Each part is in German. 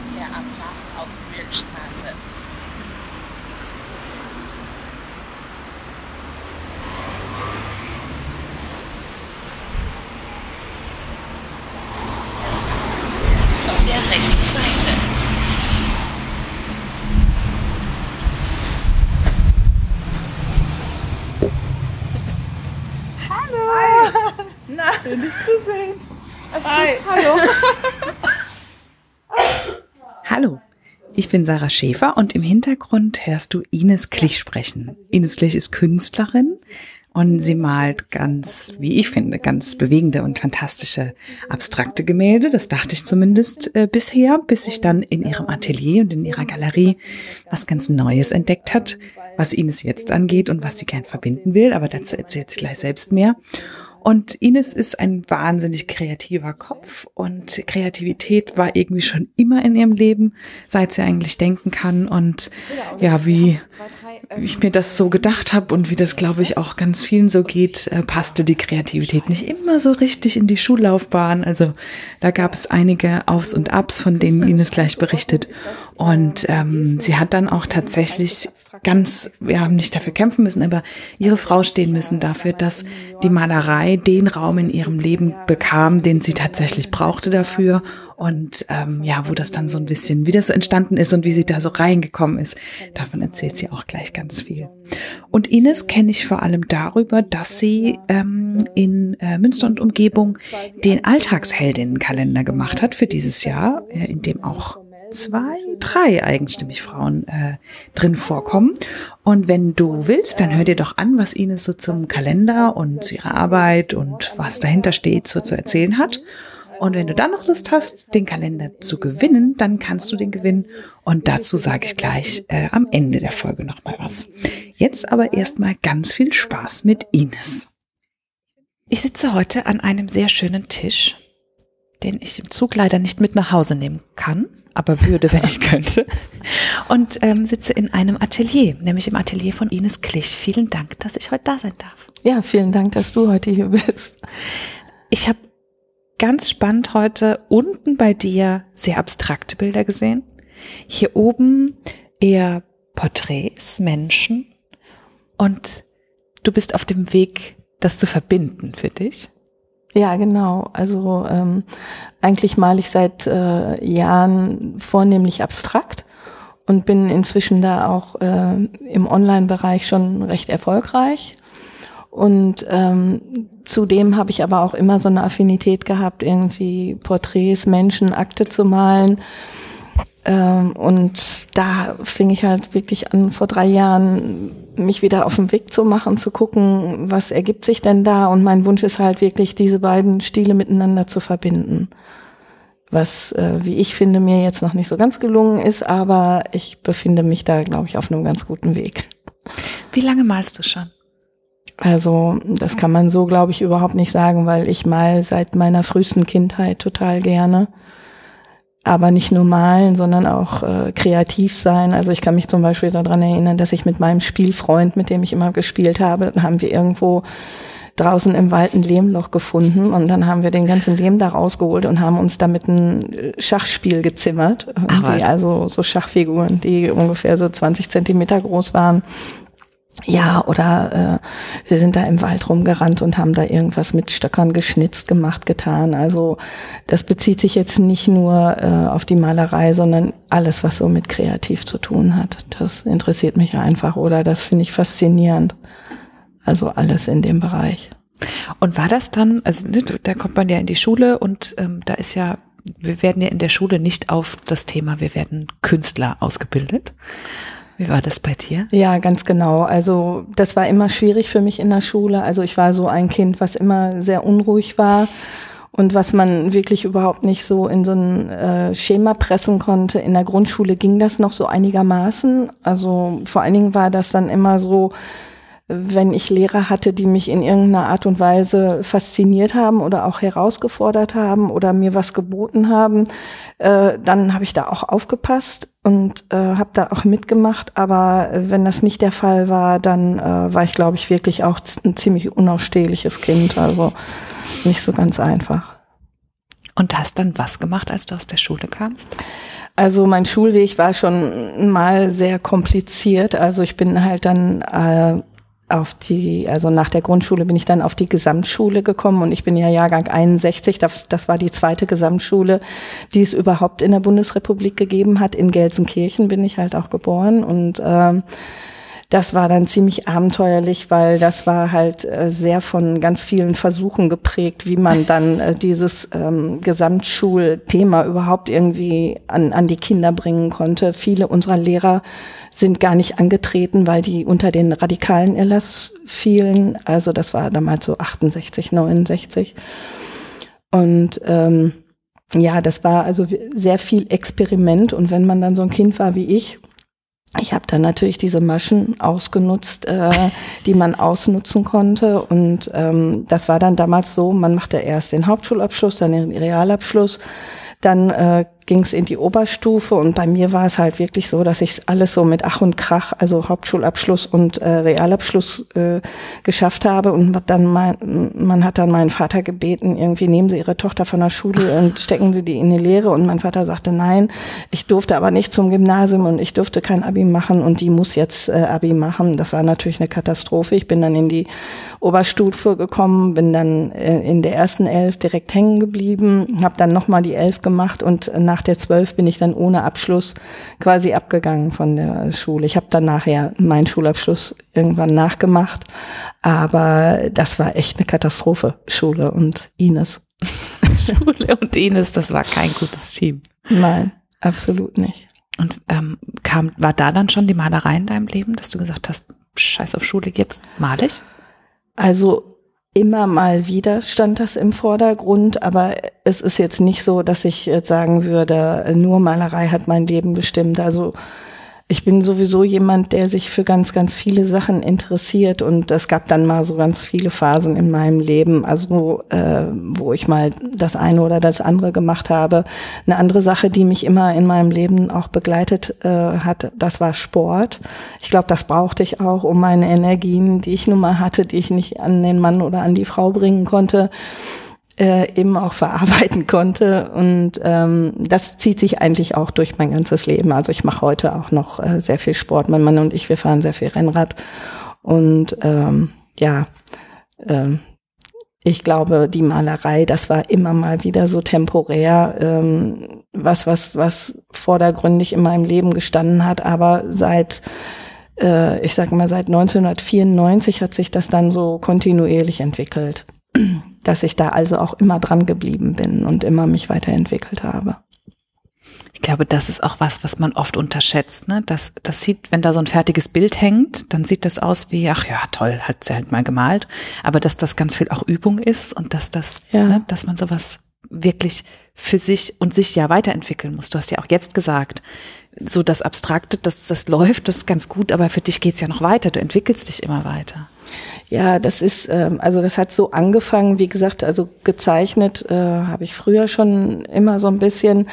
Verkehr am Tag auf Mühlstraße. Auf der rechten Seite. Na, schön dich zu sehen. Hi. Hallo. Hallo, ich bin Sarah Schäfer und im Hintergrund hörst du Ines Klich sprechen. Ines Klich ist Künstlerin und sie malt ganz, wie ich finde, ganz bewegende und fantastische abstrakte Gemälde. Das dachte ich zumindest äh, bisher, bis ich dann in ihrem Atelier und in ihrer Galerie was ganz Neues entdeckt hat, was Ines jetzt angeht und was sie gern verbinden will. Aber dazu erzählt sie gleich selbst mehr. Und Ines ist ein wahnsinnig kreativer Kopf und Kreativität war irgendwie schon immer in ihrem Leben, seit sie eigentlich denken kann. Und ja, wie ich mir das so gedacht habe und wie das, glaube ich, auch ganz vielen so geht, äh, passte die Kreativität nicht immer so richtig in die Schullaufbahn. Also da gab es einige Aufs und Abs, von denen Ines gleich berichtet. Und ähm, sie hat dann auch tatsächlich ganz, wir haben nicht dafür kämpfen müssen, aber ihre Frau stehen müssen dafür, dass die Malerei den Raum in ihrem Leben bekam, den sie tatsächlich brauchte dafür. Und ähm, ja, wo das dann so ein bisschen, wie das so entstanden ist und wie sie da so reingekommen ist, davon erzählt sie auch gleich ganz viel. Und Ines kenne ich vor allem darüber, dass sie ähm, in äh, Münster und Umgebung den Alltagsheldinnenkalender gemacht hat für dieses Jahr, äh, in dem auch zwei, drei eigenstimmig Frauen äh, drin vorkommen. Und wenn du willst, dann hör dir doch an, was Ines so zum Kalender und zu ihrer Arbeit und was dahinter steht, so zu erzählen hat. Und wenn du dann noch Lust hast, den Kalender zu gewinnen, dann kannst du den gewinnen. Und dazu sage ich gleich äh, am Ende der Folge nochmal was. Jetzt aber erstmal ganz viel Spaß mit Ines. Ich sitze heute an einem sehr schönen Tisch, den ich im Zug leider nicht mit nach Hause nehmen kann, aber würde, wenn ich könnte. Und ähm, sitze in einem Atelier, nämlich im Atelier von Ines Klich. Vielen Dank, dass ich heute da sein darf. Ja, vielen Dank, dass du heute hier bist. Ich habe ganz spannend heute unten bei dir sehr abstrakte Bilder gesehen. Hier oben eher Porträts, Menschen. Und du bist auf dem Weg, das zu verbinden für dich. Ja, genau. Also ähm, eigentlich male ich seit äh, Jahren vornehmlich abstrakt und bin inzwischen da auch äh, im Online-Bereich schon recht erfolgreich. Und ähm, zudem habe ich aber auch immer so eine Affinität gehabt, irgendwie Porträts, Menschen, Akte zu malen. Ähm, und da fing ich halt wirklich an, vor drei Jahren mich wieder auf den Weg zu machen, zu gucken, was ergibt sich denn da. Und mein Wunsch ist halt wirklich, diese beiden Stile miteinander zu verbinden. Was, äh, wie ich finde, mir jetzt noch nicht so ganz gelungen ist, aber ich befinde mich da, glaube ich, auf einem ganz guten Weg. Wie lange malst du schon? Also das kann man so, glaube ich, überhaupt nicht sagen, weil ich mal seit meiner frühesten Kindheit total gerne. Aber nicht nur malen, sondern auch äh, kreativ sein. Also ich kann mich zum Beispiel daran erinnern, dass ich mit meinem Spielfreund, mit dem ich immer gespielt habe, dann haben wir irgendwo draußen im Wald ein Lehmloch gefunden und dann haben wir den ganzen Lehm da rausgeholt und haben uns damit ein Schachspiel gezimmert. Ach, also so Schachfiguren, die ungefähr so 20 Zentimeter groß waren ja, oder äh, wir sind da im Wald rumgerannt und haben da irgendwas mit Stöckern geschnitzt, gemacht, getan. Also das bezieht sich jetzt nicht nur äh, auf die Malerei, sondern alles, was so mit kreativ zu tun hat. Das interessiert mich einfach oder das finde ich faszinierend. Also alles in dem Bereich. Und war das dann, also ne, da kommt man ja in die Schule und ähm, da ist ja, wir werden ja in der Schule nicht auf das Thema, wir werden Künstler ausgebildet, wie war das bei dir? Ja, ganz genau. Also das war immer schwierig für mich in der Schule. Also ich war so ein Kind, was immer sehr unruhig war und was man wirklich überhaupt nicht so in so ein äh, Schema pressen konnte. In der Grundschule ging das noch so einigermaßen. Also vor allen Dingen war das dann immer so, wenn ich Lehrer hatte, die mich in irgendeiner Art und Weise fasziniert haben oder auch herausgefordert haben oder mir was geboten haben, äh, dann habe ich da auch aufgepasst und äh, habe da auch mitgemacht. Aber wenn das nicht der Fall war, dann äh, war ich, glaube ich, wirklich auch ein ziemlich unausstehliches Kind. Also nicht so ganz einfach. Und hast dann was gemacht, als du aus der Schule kamst? Also mein Schulweg war schon mal sehr kompliziert. Also ich bin halt dann äh, auf die, also nach der Grundschule bin ich dann auf die Gesamtschule gekommen und ich bin ja Jahrgang 61, das, das war die zweite Gesamtschule, die es überhaupt in der Bundesrepublik gegeben hat. In Gelsenkirchen bin ich halt auch geboren und ähm, das war dann ziemlich abenteuerlich, weil das war halt äh, sehr von ganz vielen Versuchen geprägt, wie man dann äh, dieses ähm, Gesamtschulthema überhaupt irgendwie an, an die Kinder bringen konnte. Viele unserer Lehrer sind gar nicht angetreten, weil die unter den radikalen Erlass fielen. Also das war damals so 68, 69. Und ähm, ja, das war also sehr viel Experiment. Und wenn man dann so ein Kind war wie ich, ich habe dann natürlich diese Maschen ausgenutzt, äh, die man ausnutzen konnte. Und ähm, das war dann damals so, man machte erst den Hauptschulabschluss, dann den Realabschluss, dann äh, ging es in die Oberstufe und bei mir war es halt wirklich so, dass ich alles so mit Ach und Krach, also Hauptschulabschluss und äh, Realabschluss äh, geschafft habe und dann mein, man hat dann meinen Vater gebeten, irgendwie nehmen Sie Ihre Tochter von der Schule und stecken Sie die in die Lehre und mein Vater sagte nein, ich durfte aber nicht zum Gymnasium und ich durfte kein Abi machen und die muss jetzt äh, Abi machen. Das war natürlich eine Katastrophe. Ich bin dann in die Oberstufe gekommen, bin dann äh, in der ersten Elf direkt hängen geblieben, habe dann nochmal die Elf gemacht und nach nach der zwölf bin ich dann ohne Abschluss quasi abgegangen von der Schule. Ich habe dann nachher meinen Schulabschluss irgendwann nachgemacht, aber das war echt eine Katastrophe, Schule und Ines. Schule und Ines, das war kein gutes Team. Nein, absolut nicht. Und ähm, kam, war da dann schon die Malerei in deinem Leben, dass du gesagt hast, scheiß auf Schule, jetzt male ich? Also Immer mal wieder stand das im Vordergrund, aber es ist jetzt nicht so, dass ich jetzt sagen würde, nur Malerei hat mein Leben bestimmt. Also ich bin sowieso jemand, der sich für ganz, ganz viele Sachen interessiert und es gab dann mal so ganz viele Phasen in meinem Leben, also äh, wo ich mal das eine oder das andere gemacht habe. Eine andere Sache, die mich immer in meinem Leben auch begleitet äh, hat, das war Sport. Ich glaube, das brauchte ich auch, um meine Energien, die ich nun mal hatte, die ich nicht an den Mann oder an die Frau bringen konnte, äh, eben auch verarbeiten konnte. Und ähm, das zieht sich eigentlich auch durch mein ganzes Leben. Also ich mache heute auch noch äh, sehr viel Sport. Mein Mann und ich, wir fahren sehr viel Rennrad. Und ähm, ja, ähm, ich glaube, die Malerei, das war immer mal wieder so temporär, ähm, was, was, was vordergründig in meinem Leben gestanden hat. Aber seit, äh, ich sag mal, seit 1994 hat sich das dann so kontinuierlich entwickelt dass ich da also auch immer dran geblieben bin und immer mich weiterentwickelt habe. Ich glaube, das ist auch was, was man oft unterschätzt. Ne? Das, das sieht, wenn da so ein fertiges Bild hängt, dann sieht das aus wie, ach ja, toll, hat sie halt mal gemalt. Aber dass das ganz viel auch Übung ist und dass das, ja. ne, dass man sowas wirklich für sich und sich ja weiterentwickeln muss. Du hast ja auch jetzt gesagt, so das Abstrakte, das, das läuft, das ist ganz gut, aber für dich geht's ja noch weiter. Du entwickelst dich immer weiter. Ja, das ist, ähm, also das hat so angefangen, wie gesagt, also gezeichnet äh, habe ich früher schon immer so ein bisschen,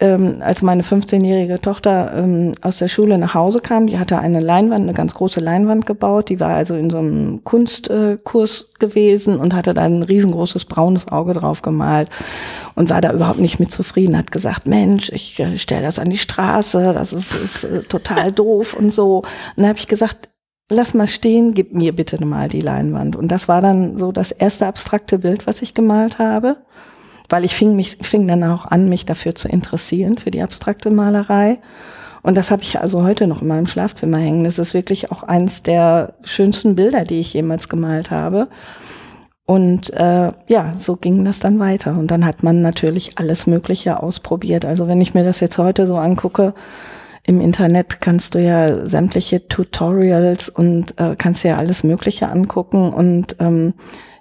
ähm, als meine 15-jährige Tochter ähm, aus der Schule nach Hause kam, die hatte eine Leinwand, eine ganz große Leinwand gebaut, die war also in so einem Kunstkurs äh, gewesen und hatte da ein riesengroßes braunes Auge drauf gemalt und war da überhaupt nicht mit zufrieden, hat gesagt, Mensch, ich äh, stelle das an die Straße, das ist, ist äh, total doof und so. Und dann habe ich gesagt, lass mal stehen, gib mir bitte mal die Leinwand. Und das war dann so das erste abstrakte Bild, was ich gemalt habe, weil ich fing mich, fing dann auch an, mich dafür zu interessieren, für die abstrakte Malerei. Und das habe ich also heute noch in meinem Schlafzimmer hängen. Das ist wirklich auch eins der schönsten Bilder, die ich jemals gemalt habe. Und äh, ja, so ging das dann weiter. Und dann hat man natürlich alles Mögliche ausprobiert. Also wenn ich mir das jetzt heute so angucke, im Internet kannst du ja sämtliche Tutorials und äh, kannst ja alles Mögliche angucken. Und ähm,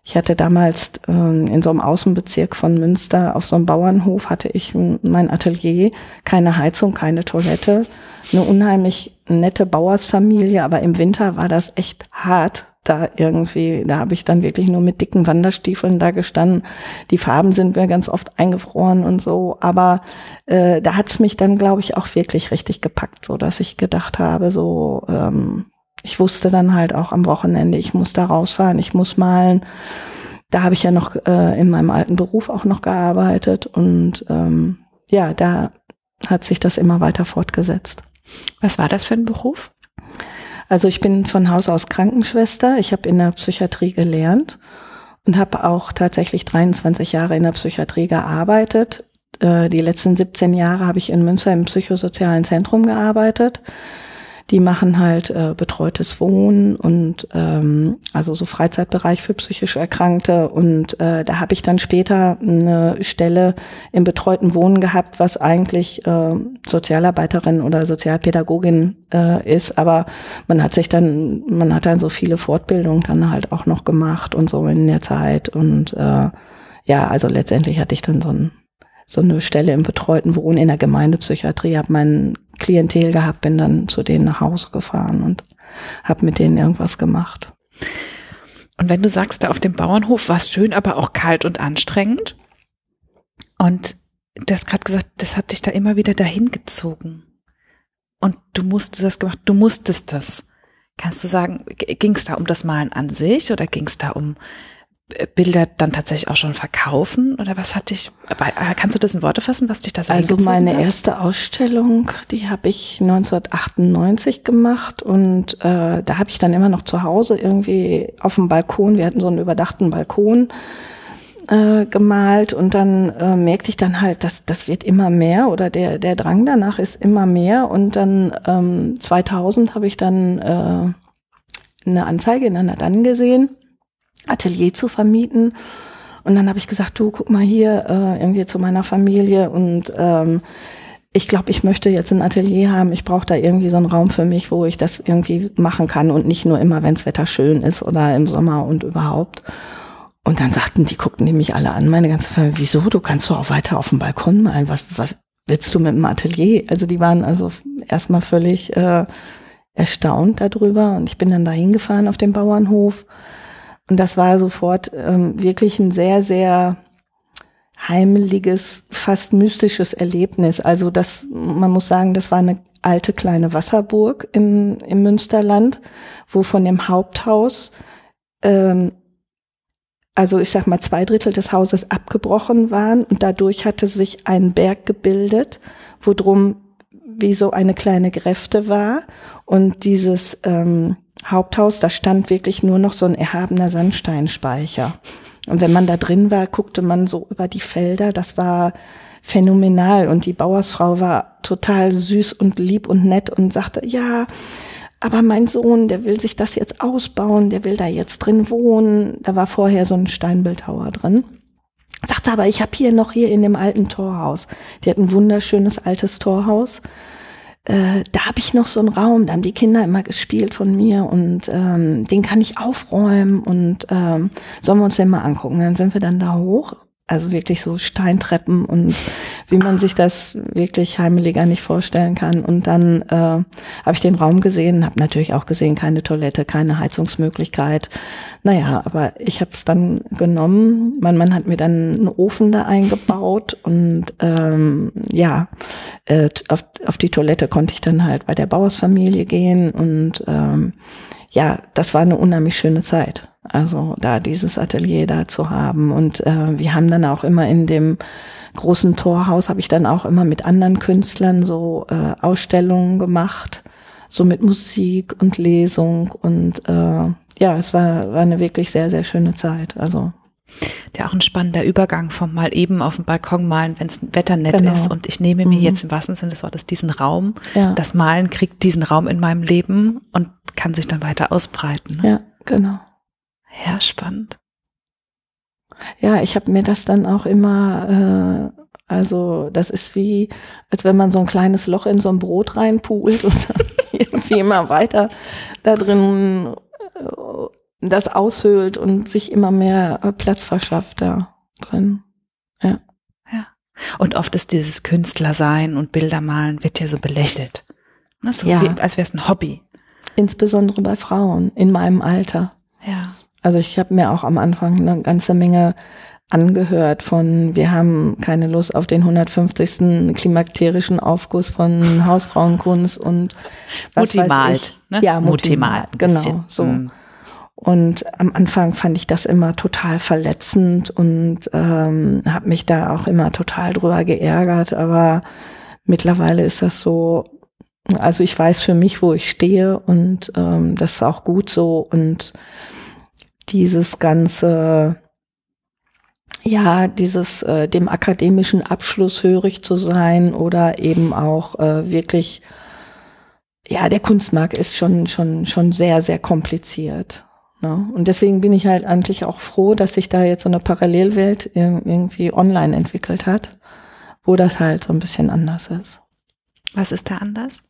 ich hatte damals äh, in so einem Außenbezirk von Münster auf so einem Bauernhof hatte ich mein Atelier, keine Heizung, keine Toilette, eine unheimlich nette Bauersfamilie, aber im Winter war das echt hart, da irgendwie, da habe ich dann wirklich nur mit dicken Wanderstiefeln da gestanden. Die Farben sind mir ganz oft eingefroren und so, aber äh, da hat's mich dann, glaube ich, auch wirklich richtig gepackt, so dass ich gedacht habe, so ähm, ich wusste dann halt auch am Wochenende, ich muss da rausfahren, ich muss malen. Da habe ich ja noch äh, in meinem alten Beruf auch noch gearbeitet und ähm, ja, da hat sich das immer weiter fortgesetzt. Was war das für ein Beruf? Also ich bin von Haus aus Krankenschwester. Ich habe in der Psychiatrie gelernt und habe auch tatsächlich 23 Jahre in der Psychiatrie gearbeitet. Äh, die letzten 17 Jahre habe ich in Münster im psychosozialen Zentrum gearbeitet. Die machen halt äh, betreutes Wohnen und ähm, also so Freizeitbereich für psychisch Erkrankte. Und äh, da habe ich dann später eine Stelle im betreuten Wohnen gehabt, was eigentlich äh, Sozialarbeiterin oder Sozialpädagogin äh, ist. Aber man hat sich dann, man hat dann so viele Fortbildungen dann halt auch noch gemacht und so in der Zeit. Und äh, ja, also letztendlich hatte ich dann so ein so eine Stelle im betreuten Wohnen in der Gemeindepsychiatrie, habe mein Klientel gehabt, bin dann zu denen nach Hause gefahren und habe mit denen irgendwas gemacht. Und wenn du sagst, da auf dem Bauernhof war es schön, aber auch kalt und anstrengend. Und du hast gerade gesagt, das hat dich da immer wieder dahin gezogen. Und du musstest das gemacht, du musstest das. Kannst du sagen, ging es da um das Malen an sich oder ging es da um Bilder dann tatsächlich auch schon verkaufen oder was hat dich, äh, kannst du das in Worte fassen, was dich da so Also meine hat? erste Ausstellung, die habe ich 1998 gemacht und äh, da habe ich dann immer noch zu Hause irgendwie auf dem Balkon, wir hatten so einen überdachten Balkon, äh, gemalt und dann äh, merkte ich dann halt, dass das wird immer mehr oder der der Drang danach ist immer mehr und dann ähm, 2000 habe ich dann äh, eine Anzeige in einer dann gesehen Atelier zu vermieten. Und dann habe ich gesagt, du guck mal hier äh, irgendwie zu meiner Familie und ähm, ich glaube, ich möchte jetzt ein Atelier haben. Ich brauche da irgendwie so einen Raum für mich, wo ich das irgendwie machen kann und nicht nur immer, wenns Wetter schön ist oder im Sommer und überhaupt. Und dann sagten die, guckten die mich alle an, meine ganze Familie, wieso, du kannst doch auch weiter auf dem Balkon malen, was, was willst du mit dem Atelier? Also die waren also erstmal völlig äh, erstaunt darüber und ich bin dann da hingefahren auf dem Bauernhof und das war sofort ähm, wirklich ein sehr, sehr heimeliges, fast mystisches Erlebnis. Also das, man muss sagen, das war eine alte kleine Wasserburg im, im Münsterland, wo von dem Haupthaus, ähm, also ich sag mal, zwei Drittel des Hauses abgebrochen waren und dadurch hatte sich ein Berg gebildet, wo drum wie so eine kleine Gräfte war und dieses ähm, Haupthaus, da stand wirklich nur noch so ein erhabener Sandsteinspeicher. Und wenn man da drin war, guckte man so über die Felder. Das war phänomenal. Und die Bauersfrau war total süß und lieb und nett und sagte, ja, aber mein Sohn, der will sich das jetzt ausbauen, der will da jetzt drin wohnen. Da war vorher so ein Steinbildhauer drin. Sagte aber, ich habe hier noch hier in dem alten Torhaus. Die hat ein wunderschönes altes Torhaus äh, da habe ich noch so einen Raum, da haben die Kinder immer gespielt von mir und ähm, den kann ich aufräumen und ähm, sollen wir uns den mal angucken. Dann sind wir dann da hoch also wirklich so Steintreppen und wie man sich das wirklich heimeliger nicht vorstellen kann. Und dann äh, habe ich den Raum gesehen, habe natürlich auch gesehen, keine Toilette, keine Heizungsmöglichkeit. Naja, aber ich habe es dann genommen. Mein Mann hat mir dann einen Ofen da eingebaut und ähm, ja, äh, auf, auf die Toilette konnte ich dann halt bei der Bauersfamilie gehen und ähm, ja, das war eine unheimlich schöne Zeit. Also da dieses Atelier da zu haben. Und äh, wir haben dann auch immer in dem großen Torhaus, habe ich dann auch immer mit anderen Künstlern so äh, Ausstellungen gemacht, so mit Musik und Lesung. Und äh, ja, es war, war eine wirklich sehr, sehr schöne Zeit. Also ja auch ein spannender Übergang vom mal eben auf dem Balkon malen, wenn es Wetter nett Genau. ist und ich nehme mir Mhm. jetzt im wahrsten Sinne des Wortes diesen Raum. Ja. Das Malen kriegt diesen Raum in meinem Leben und kann sich dann weiter ausbreiten. Ne? ja, genau. Ja, spannend. Ja, ich habe mir das dann auch immer, äh, also das ist wie, als wenn man so ein kleines Loch in so ein Brot reinpult und dann irgendwie immer weiter da drin äh, das aushöhlt und sich immer mehr äh, Platz verschafft da drin. Und oft ist dieses Künstlersein und Bildermalen wird ja so belächelt. Ne? So Ja. wie, als wäre es ein Hobby. Insbesondere bei Frauen in meinem Alter. Ja. Also ich habe mir auch am Anfang eine ganze Menge angehört von, wir haben keine Lust auf den 150. klimakterischen Aufguss von Hausfrauenkunst und was Mutti weiß malt. ich. Ne? Ja, Mutti malt. genau. bisschen. So. Mm. Und am Anfang fand ich das immer total verletzend und ähm, habe mich da auch immer total drüber geärgert. Aber mittlerweile ist das so, also ich weiß für mich, wo ich stehe und ähm, das ist auch gut so und dieses ganze, ja, dieses äh, dem akademischen Abschluss hörig zu sein oder eben auch äh, wirklich, ja, der Kunstmarkt ist schon schon schon sehr sehr kompliziert. Ne? Und deswegen bin ich halt eigentlich auch froh, dass sich da jetzt so eine Parallelwelt irgendwie online entwickelt hat, wo das halt so ein bisschen anders ist. Was ist da anders?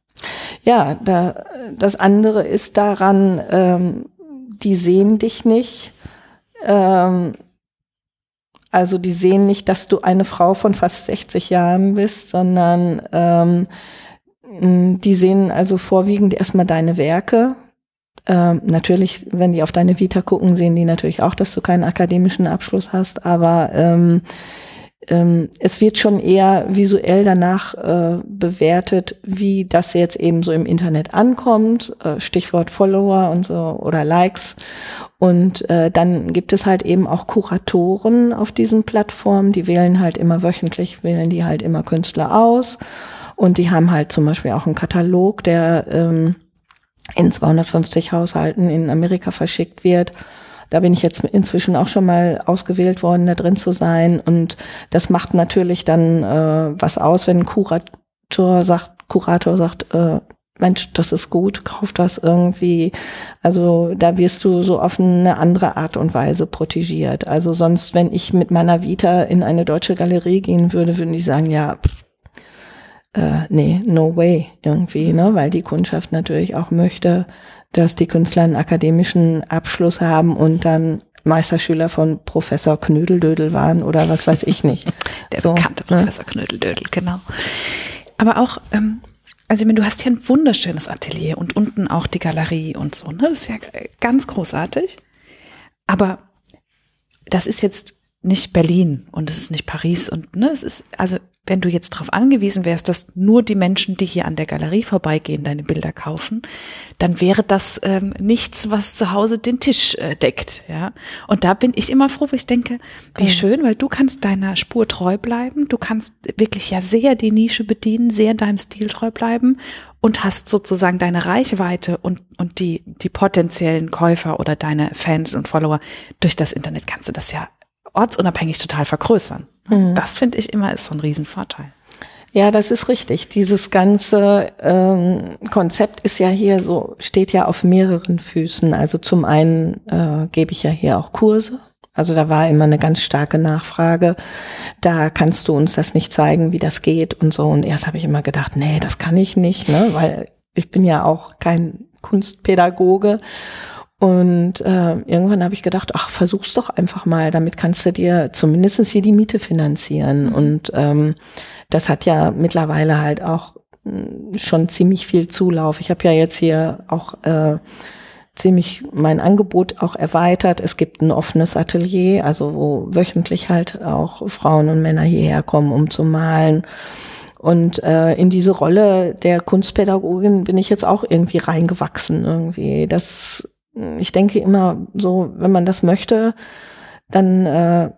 Ja, da, das andere ist daran, ähm, die sehen dich nicht. Ähm, also die sehen nicht, dass du eine Frau von fast 60 Jahren bist, sondern ähm, die sehen also vorwiegend erstmal deine Werke, ähm, natürlich, wenn die auf deine Vita gucken, sehen die natürlich auch, dass du keinen akademischen Abschluss hast, aber ähm, ähm, es wird schon eher visuell danach äh, bewertet, wie das jetzt eben so im Internet ankommt, äh, Stichwort Follower und so oder Likes. Und äh, dann gibt es halt eben auch Kuratoren auf diesen Plattformen, die wählen halt immer wöchentlich, wählen die halt immer Künstler aus. Und die haben halt zum Beispiel auch einen Katalog, der ähm, in 250 Haushalten in Amerika verschickt wird. Da bin ich jetzt inzwischen auch schon mal ausgewählt worden, da drin zu sein. Und das macht natürlich dann äh, was aus, wenn ein Kurator sagt, Kurator sagt, äh, Mensch, das ist gut, kauf das irgendwie. Also da wirst du so auf eine andere Art und Weise protegiert. Also sonst, wenn ich mit meiner Vita in eine deutsche Galerie gehen würde, würden die sagen, ja, pff, äh, nee, no way irgendwie, ne? weil die Kundschaft natürlich auch möchte, dass die Künstler einen akademischen Abschluss haben und dann Meisterschüler von Professor Knödeldödel waren oder was weiß ich nicht. Der so, bekannte ne? Professor? Knödeldödel, genau. Aber auch, ähm, also ich meine, du hast hier ein wunderschönes Atelier und unten auch die Galerie und so, ne? Das ist ja ganz großartig. Aber das ist jetzt nicht Berlin und es ist nicht Paris und ne, es ist also wenn du jetzt darauf angewiesen wärst, dass nur die Menschen, die hier an der Galerie vorbeigehen, deine Bilder kaufen, dann wäre das ähm, nichts, was zu Hause den Tisch äh, deckt. Ja, und da bin ich immer froh, wo ich denke, wie mhm. schön, weil du kannst deiner Spur treu bleiben, du kannst wirklich ja sehr die Nische bedienen, sehr deinem Stil treu bleiben und hast sozusagen deine Reichweite und und die die potenziellen Käufer oder deine Fans und Follower durch das Internet kannst du das ja ortsunabhängig total vergrößern. Mhm. Das finde ich immer ist so ein Riesenvorteil. Ja, das ist richtig. Dieses ganze ähm, Konzept ist ja hier so, steht ja auf mehreren Füßen. Also zum einen äh, gebe ich ja hier auch Kurse. Also da war immer eine ganz starke Nachfrage. Da kannst du uns das nicht zeigen, wie das geht und so. Und erst habe ich immer gedacht, nee, das kann ich nicht, ne? weil ich bin ja auch kein Kunstpädagoge. Und äh, irgendwann habe ich gedacht, ach, versuch's doch einfach mal, damit kannst du dir zumindestens hier die Miete finanzieren. Mhm. Und ähm, das hat ja mittlerweile halt auch hm, schon ziemlich viel Zulauf. Ich habe ja jetzt hier auch äh, ziemlich mein Angebot auch erweitert. Es gibt ein offenes Atelier, also wo wöchentlich halt auch Frauen und Männer hierher kommen, um zu malen. Und äh, in diese Rolle der Kunstpädagogin bin ich jetzt auch irgendwie reingewachsen. Irgendwie das ich denke immer so, wenn man das möchte, dann äh,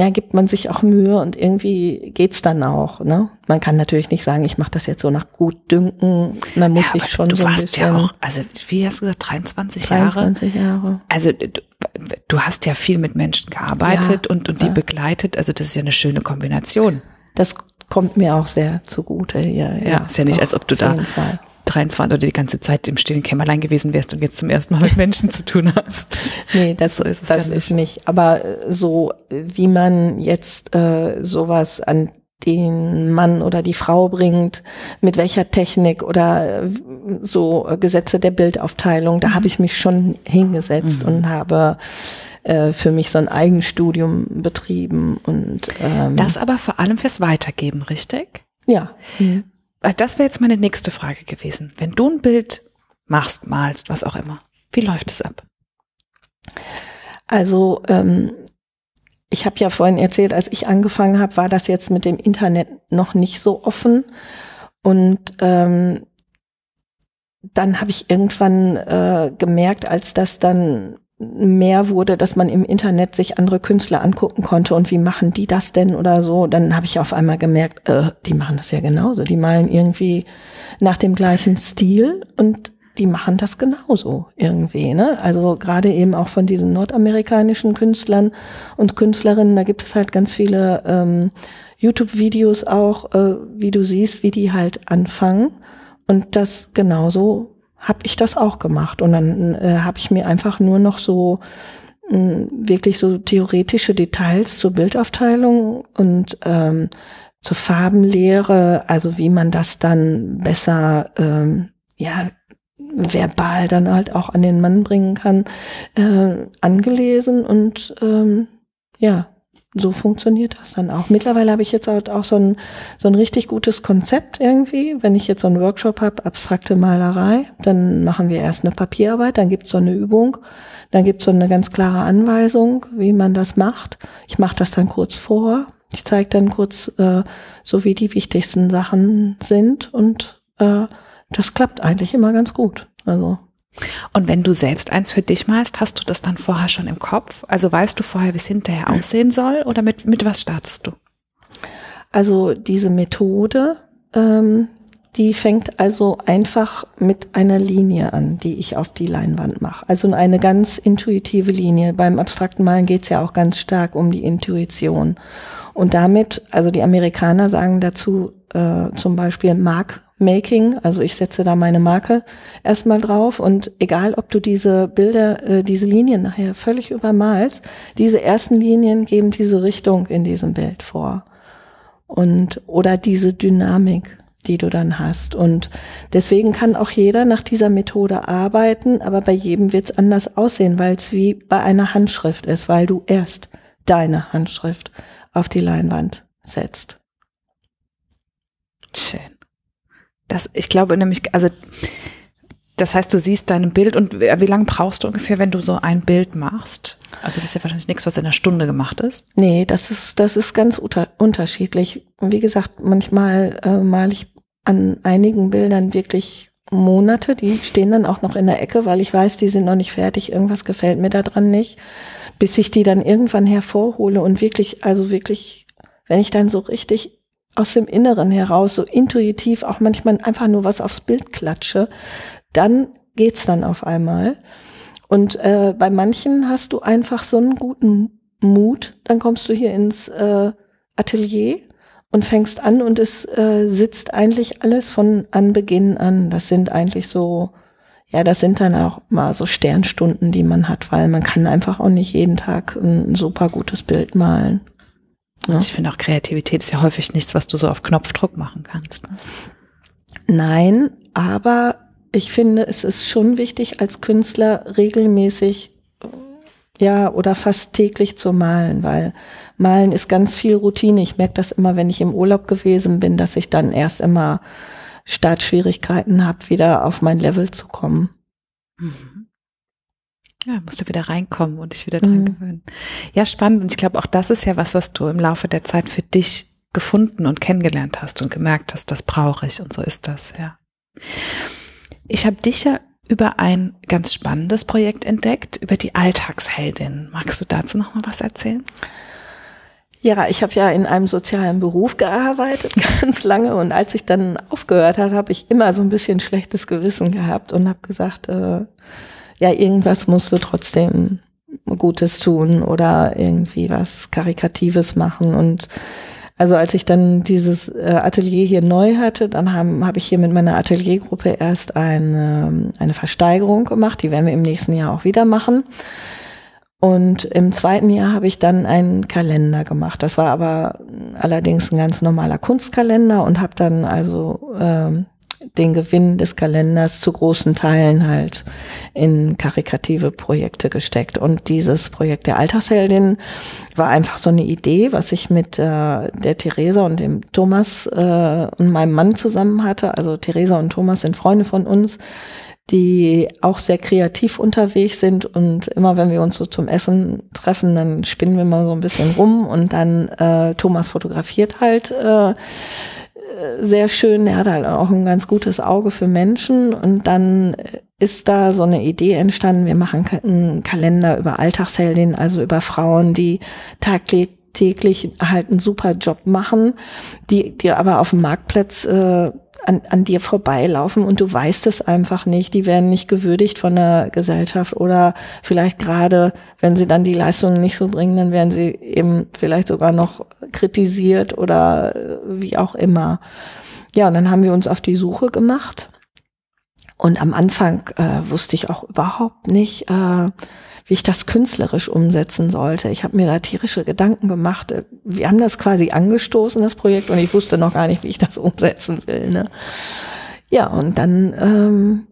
ja, gibt man sich auch Mühe und irgendwie geht's dann auch. Ne? Man kann natürlich nicht sagen, ich mache das jetzt so nach gut dünken. Man muss ja, sich schon du so ein warst bisschen. Ja auch, also wie hast du gesagt, 23, 23 Jahre? Jahre. Also du, du hast ja viel mit Menschen gearbeitet ja, und, und die begleitet. Also das ist ja eine schöne Kombination. Das kommt mir auch sehr zugute hier. Ja, ja ist ja nicht, als ob du da Fall. 23 oder die ganze Zeit im stillen Kämmerlein gewesen wärst und jetzt zum ersten Mal mit Menschen zu tun hast. Nee, das, so ist, das ja ist nicht. Aber äh, so wie man jetzt äh, sowas an den Mann oder die Frau bringt, mit welcher Technik oder äh, so Gesetze der Bildaufteilung, da mhm. habe ich mich schon hingesetzt mhm. und habe äh, für mich so ein Eigenstudium betrieben und ähm, das aber vor allem fürs Weitergeben, richtig? Ja. Mhm. Das wäre jetzt meine nächste Frage gewesen. Wenn du ein Bild machst, malst, was auch immer, wie läuft es ab? Also ähm, ich habe ja vorhin erzählt, als ich angefangen habe, war das jetzt mit dem Internet noch nicht so offen. Und ähm, dann habe ich irgendwann äh, gemerkt, als das dann mehr wurde, dass man im Internet sich andere Künstler angucken konnte und wie machen die das denn oder so, dann habe ich auf einmal gemerkt, äh, die machen das ja genauso. Die malen irgendwie nach dem gleichen Stil und die machen das genauso irgendwie. Ne? Also gerade eben auch von diesen nordamerikanischen Künstlern und Künstlerinnen, da gibt es halt ganz viele ähm, YouTube-Videos auch, äh, wie du siehst, wie die halt anfangen. Und das genauso habe ich das auch gemacht. Und dann äh, habe ich mir einfach nur noch so mh, hm, wirklich so theoretische Details zur Bildaufteilung und ähm, zur Farbenlehre, also wie man das dann besser ähm, ja verbal dann halt auch an den Mann bringen kann, äh, angelesen und ähm, ja, so funktioniert das dann auch. Mittlerweile habe ich jetzt halt auch so ein, so ein richtig gutes Konzept irgendwie. Wenn ich jetzt so einen Workshop habe, abstrakte Malerei, dann machen wir erst eine Papierarbeit, dann gibt's so eine Übung, dann gibt's so eine ganz klare Anweisung, wie man das macht. Ich mache das dann kurz vor. Ich zeige dann kurz, äh, so wie die wichtigsten Sachen sind und äh, das klappt eigentlich immer ganz gut. Also und wenn du selbst eins für dich malst, hast du das dann vorher schon im Kopf? Also weißt du vorher, wie es hinterher aussehen soll oder mit, mit was startest du? Also diese Methode, ähm, die fängt also einfach mit einer Linie an, die ich auf die Leinwand mache. Also eine ganz intuitive Linie. Beim abstrakten Malen geht es ja auch ganz stark um die Intuition. Und damit, also die Amerikaner sagen dazu äh, zum Beispiel Mark Making, also ich setze da meine Marke erstmal drauf und egal, ob du diese Bilder, äh, diese Linien nachher völlig übermalst, diese ersten Linien geben diese Richtung in diesem Bild vor und oder diese Dynamik, die du dann hast und deswegen kann auch jeder nach dieser Methode arbeiten, aber bei jedem wird es anders aussehen, weil es wie bei einer Handschrift ist, weil du erst deine Handschrift auf die Leinwand setzt. Schön. Das, ich glaube nämlich, also das heißt, du siehst dein Bild und wie lange brauchst du ungefähr, wenn du so ein Bild machst? Also das ist ja wahrscheinlich nichts, was in einer Stunde gemacht ist. Nee, das ist, das ist ganz unter, unterschiedlich. Wie gesagt, manchmal äh, male ich an einigen Bildern wirklich Monate, die stehen dann auch noch in der Ecke, weil ich weiß, die sind noch nicht fertig, irgendwas gefällt mir daran nicht, bis ich die dann irgendwann hervorhole und wirklich, also wirklich, wenn ich dann so richtig aus dem Inneren heraus, so intuitiv auch manchmal einfach nur was aufs Bild klatsche, dann geht's dann auf einmal. Und äh, bei manchen hast du einfach so einen guten Mut, dann kommst du hier ins äh, Atelier und fängst an und es äh, sitzt eigentlich alles von Anbeginn an. Das sind eigentlich so, ja, das sind dann auch mal so Sternstunden, die man hat, weil man kann einfach auch nicht jeden Tag ein super gutes Bild malen. Ja. Ich finde auch Kreativität ist ja häufig nichts, was du so auf Knopfdruck machen kannst. Ne? Nein, aber ich finde, es ist schon wichtig, als Künstler regelmäßig ja, oder fast täglich zu malen, weil malen ist ganz viel Routine. Ich merke das immer, wenn ich im Urlaub gewesen bin, dass ich dann erst immer Startschwierigkeiten habe, wieder auf mein Level zu kommen. Mhm. Ja, musst du wieder reinkommen und dich wieder dran mhm. gewöhnen. Ja, spannend. Und ich glaube, auch das ist ja was, was du im Laufe der Zeit für dich gefunden und kennengelernt hast und gemerkt hast, das brauche ich und so ist das, ja. Ich habe dich ja über ein ganz spannendes Projekt entdeckt, über die Alltagsheldin. Magst du dazu noch mal was erzählen? Ja, ich habe ja in einem sozialen Beruf gearbeitet, ganz lange. Und als ich dann aufgehört habe, habe ich immer so ein bisschen schlechtes Gewissen gehabt und habe gesagt, äh, ja, irgendwas musst du trotzdem Gutes tun oder irgendwie was Karikatives machen. Und also als ich dann dieses äh, Atelier hier neu hatte, dann habe hab ich hier mit meiner Ateliergruppe erst eine, eine Versteigerung gemacht. Die werden wir im nächsten Jahr auch wieder machen. Und im zweiten Jahr habe ich dann einen Kalender gemacht. Das war aber allerdings ein ganz normaler Kunstkalender und habe dann also ähm, den Gewinn des Kalenders zu großen Teilen halt in karikative Projekte gesteckt. Und dieses Projekt der Alltagsheldin war einfach so eine Idee, was ich mit äh, der Theresa und dem Thomas äh, und meinem Mann zusammen hatte. Also Theresa und Thomas sind Freunde von uns die auch sehr kreativ unterwegs sind und immer wenn wir uns so zum Essen treffen, dann spinnen wir mal so ein bisschen rum und dann äh, Thomas fotografiert halt äh, sehr schön. Er hat halt auch ein ganz gutes Auge für Menschen und dann ist da so eine Idee entstanden. Wir machen einen Kalender über Alltagsheldinnen, also über Frauen, die tagtäglich täglich halt einen super Job machen, die, die aber auf dem Marktplatz äh, an, an dir vorbeilaufen und du weißt es einfach nicht. Die werden nicht gewürdigt von der Gesellschaft oder vielleicht gerade, wenn sie dann die Leistungen nicht so bringen, dann werden sie eben vielleicht sogar noch kritisiert oder äh, wie auch immer. Ja, und dann haben wir uns auf die Suche gemacht. Und am Anfang äh, wusste ich auch überhaupt nicht, äh, wie ich das künstlerisch umsetzen sollte. Ich habe mir da tierische Gedanken gemacht. Wir haben das quasi angestoßen, das Projekt, und ich wusste noch gar nicht, wie ich das umsetzen will. Ne? Ja, und dann ähm,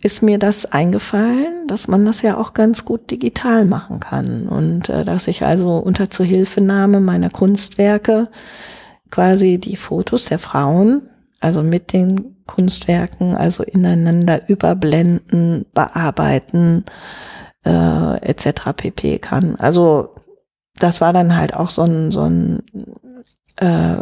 ist mir das eingefallen, dass man das ja auch ganz gut digital machen kann und äh, dass ich also unter Zuhilfenahme meiner Kunstwerke quasi die Fotos der Frauen, also mit den Kunstwerken, also ineinander überblenden, bearbeiten, äh, etc. pp. kann. Also das war dann halt auch so ein, so ein äh,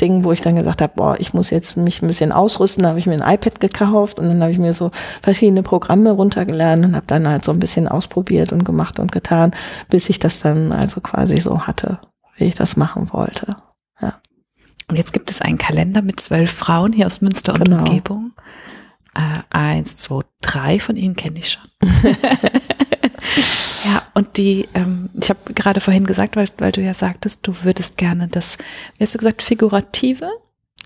Ding, wo ich dann gesagt habe, boah, ich muss jetzt mich ein bisschen ausrüsten. Da habe ich mir ein iPad gekauft und dann habe ich mir so verschiedene Programme runtergeladen und habe dann halt so ein bisschen ausprobiert und gemacht und getan, bis ich das dann also quasi so hatte, wie ich das machen wollte. Ja. Und jetzt gibt es einen Kalender mit zwölf Frauen hier aus Münster und genau. Umgebung. Äh, eins, zwei, drei von ihnen kenne ich schon. ja, und die, ähm, ich habe gerade vorhin gesagt, weil, weil du ja sagtest, du würdest gerne das, wie hast du gesagt, figurative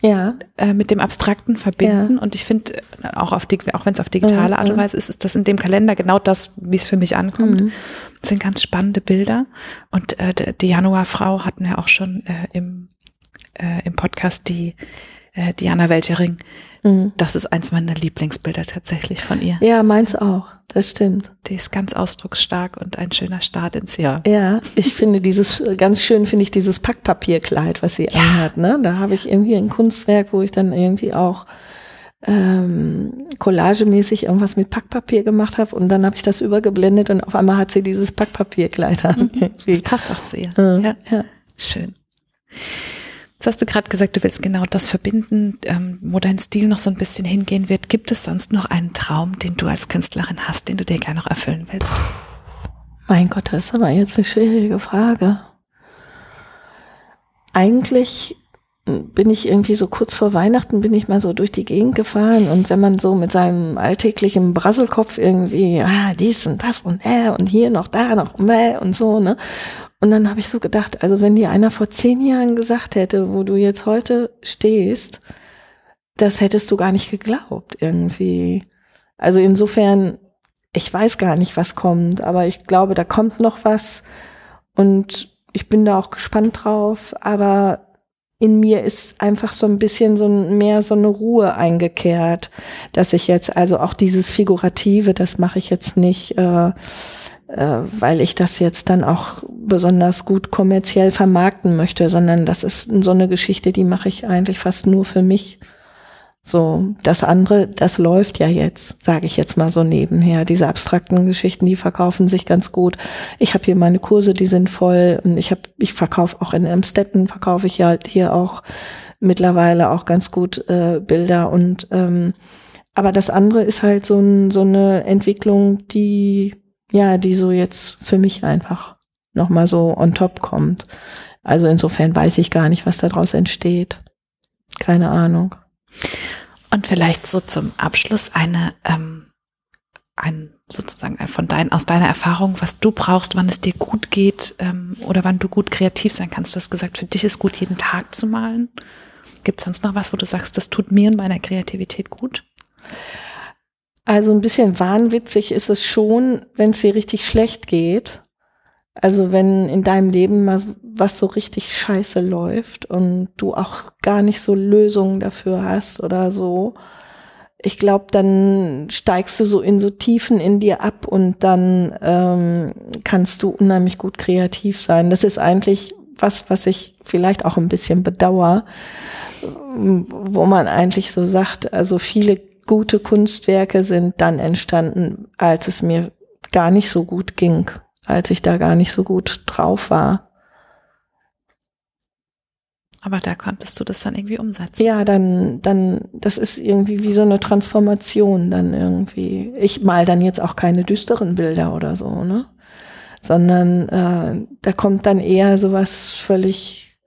ja. Äh, mit dem Abstrakten verbinden. Ja. Und ich finde, äh, auch, auf die, auch wenn es auf digitale Art und Weise ist, ist das in dem Kalender genau das, wie es für mich ankommt. Mhm. Das sind ganz spannende Bilder. Und äh, die Januarfrau hatten ja auch schon äh, im, äh, im Podcast die äh, Diana Welchering Mhm. Das ist eins meiner Lieblingsbilder tatsächlich von ihr. Ja, meins auch. Das stimmt. Die ist ganz ausdrucksstark und ein schöner Start ins Jahr. Ja, ich finde dieses, ganz schön finde ich dieses Packpapierkleid, was sie ja. anhat. Ne? Da habe ich irgendwie ein Kunstwerk, wo ich dann irgendwie auch ähm, collagemäßig irgendwas mit Packpapier gemacht habe und dann habe ich das übergeblendet und auf einmal hat sie dieses Packpapierkleid an. Mhm. Das passt auch zu ihr. Mhm. Ja. ja. Schön. Jetzt hast du gerade gesagt, du willst genau das verbinden, ähm, wo dein Stil noch so ein bisschen hingehen wird. Gibt es sonst noch einen Traum, den du als Künstlerin hast, den du dir gerne noch erfüllen willst? Mein Gott, das ist aber jetzt eine schwierige Frage. Eigentlich bin ich irgendwie so kurz vor Weihnachten bin ich mal so durch die Gegend gefahren und wenn man so mit seinem alltäglichen Brasselkopf irgendwie, ah, dies und das und äh und hier noch da noch mäh und so, ne? Und dann habe ich so gedacht, also wenn dir einer vor zehn Jahren gesagt hätte, wo du jetzt heute stehst, das hättest du gar nicht geglaubt irgendwie. Also insofern, ich weiß gar nicht, was kommt, aber ich glaube, da kommt noch was und ich bin da auch gespannt drauf, aber in mir ist einfach so ein bisschen so mehr so eine Ruhe eingekehrt, dass ich jetzt also auch dieses Figurative, das mache ich jetzt nicht, äh, äh, weil ich das jetzt dann auch besonders gut kommerziell vermarkten möchte, sondern das ist so eine Geschichte, die mache ich eigentlich fast nur für mich. So, das andere, das läuft ja jetzt, sage ich jetzt mal so nebenher. Diese abstrakten Geschichten, die verkaufen sich ganz gut. Ich habe hier meine Kurse, die sind voll und ich habe, ich verkaufe auch in Amstetten, verkaufe ich ja halt hier auch mittlerweile auch ganz gut äh, Bilder und ähm, aber das andere ist halt so, ein, so eine Entwicklung, die ja, die so jetzt für mich einfach nochmal so on top kommt. Also insofern weiß ich gar nicht, was daraus entsteht. Keine Ahnung. Und vielleicht so zum Abschluss eine, ähm, ein sozusagen von dein, aus deiner Erfahrung, was du brauchst, wann es dir gut geht ähm, oder wann du gut kreativ sein kannst. Du hast gesagt, für dich ist gut, jeden Tag zu malen. Gibt es sonst noch was, wo du sagst, das tut mir und meiner Kreativität gut? Also ein bisschen wahnwitzig ist es schon, wenn es dir richtig schlecht geht. Also wenn in deinem Leben mal was so richtig scheiße läuft und du auch gar nicht so Lösungen dafür hast oder so. Ich glaube, dann steigst du so in so Tiefen in dir ab und dann ähm, kannst du unheimlich gut kreativ sein. Das ist eigentlich was, was ich vielleicht auch ein bisschen bedauere, wo man eigentlich so sagt, also viele gute Kunstwerke sind dann entstanden, als es mir gar nicht so gut ging, als ich da gar nicht so gut drauf war. Aber da konntest du das dann irgendwie umsetzen. Ja, dann, dann, das ist irgendwie wie so eine Transformation dann irgendwie. Ich mal dann jetzt auch keine düsteren Bilder oder so, ne? Sondern äh, da kommt dann eher sowas völlig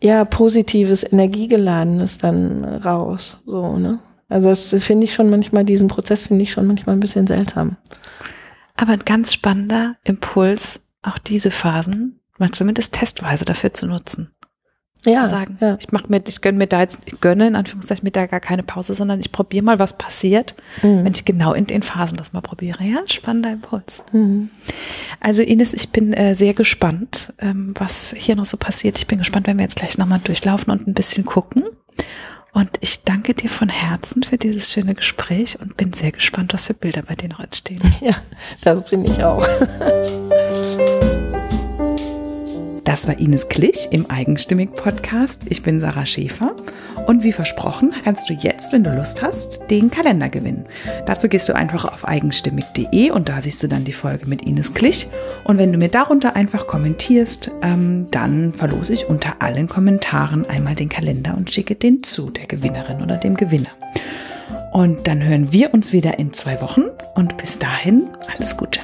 ja positives, energiegeladenes dann raus, so ne? Also das finde ich schon manchmal diesen Prozess finde ich schon manchmal ein bisschen seltsam. Aber ein ganz spannender Impuls, auch diese Phasen mal zumindest testweise dafür zu nutzen. Ja, zu sagen, ja. ich mache mir, ich gönne mir da jetzt, ich gönne in Anführungszeichen mir da gar keine Pause, sondern ich probiere mal, was passiert, Mhm. wenn ich genau in den Phasen das mal probiere. Ja, spannender Impuls. Mhm. Also Ines, ich bin äh, sehr gespannt, ähm, was hier noch so passiert. Ich bin gespannt, wenn wir jetzt gleich nochmal durchlaufen und ein bisschen gucken. Und ich danke dir von Herzen für dieses schöne Gespräch und bin sehr gespannt, was für Bilder bei dir noch entstehen. Ja, das bin ich auch. Das war Ines Klich im Eigenstimmig Podcast. Ich bin Sarah Schäfer und wie versprochen kannst du jetzt, wenn du Lust hast, den Kalender gewinnen. Dazu gehst du einfach auf eigenstimmig.de und da siehst du dann die Folge mit Ines Klich. Und wenn du mir darunter einfach kommentierst, ähm, dann verlose ich unter allen Kommentaren einmal den Kalender und schicke den zu der Gewinnerin oder dem Gewinner. Und dann hören wir uns wieder in zwei Wochen und bis dahin alles Gute.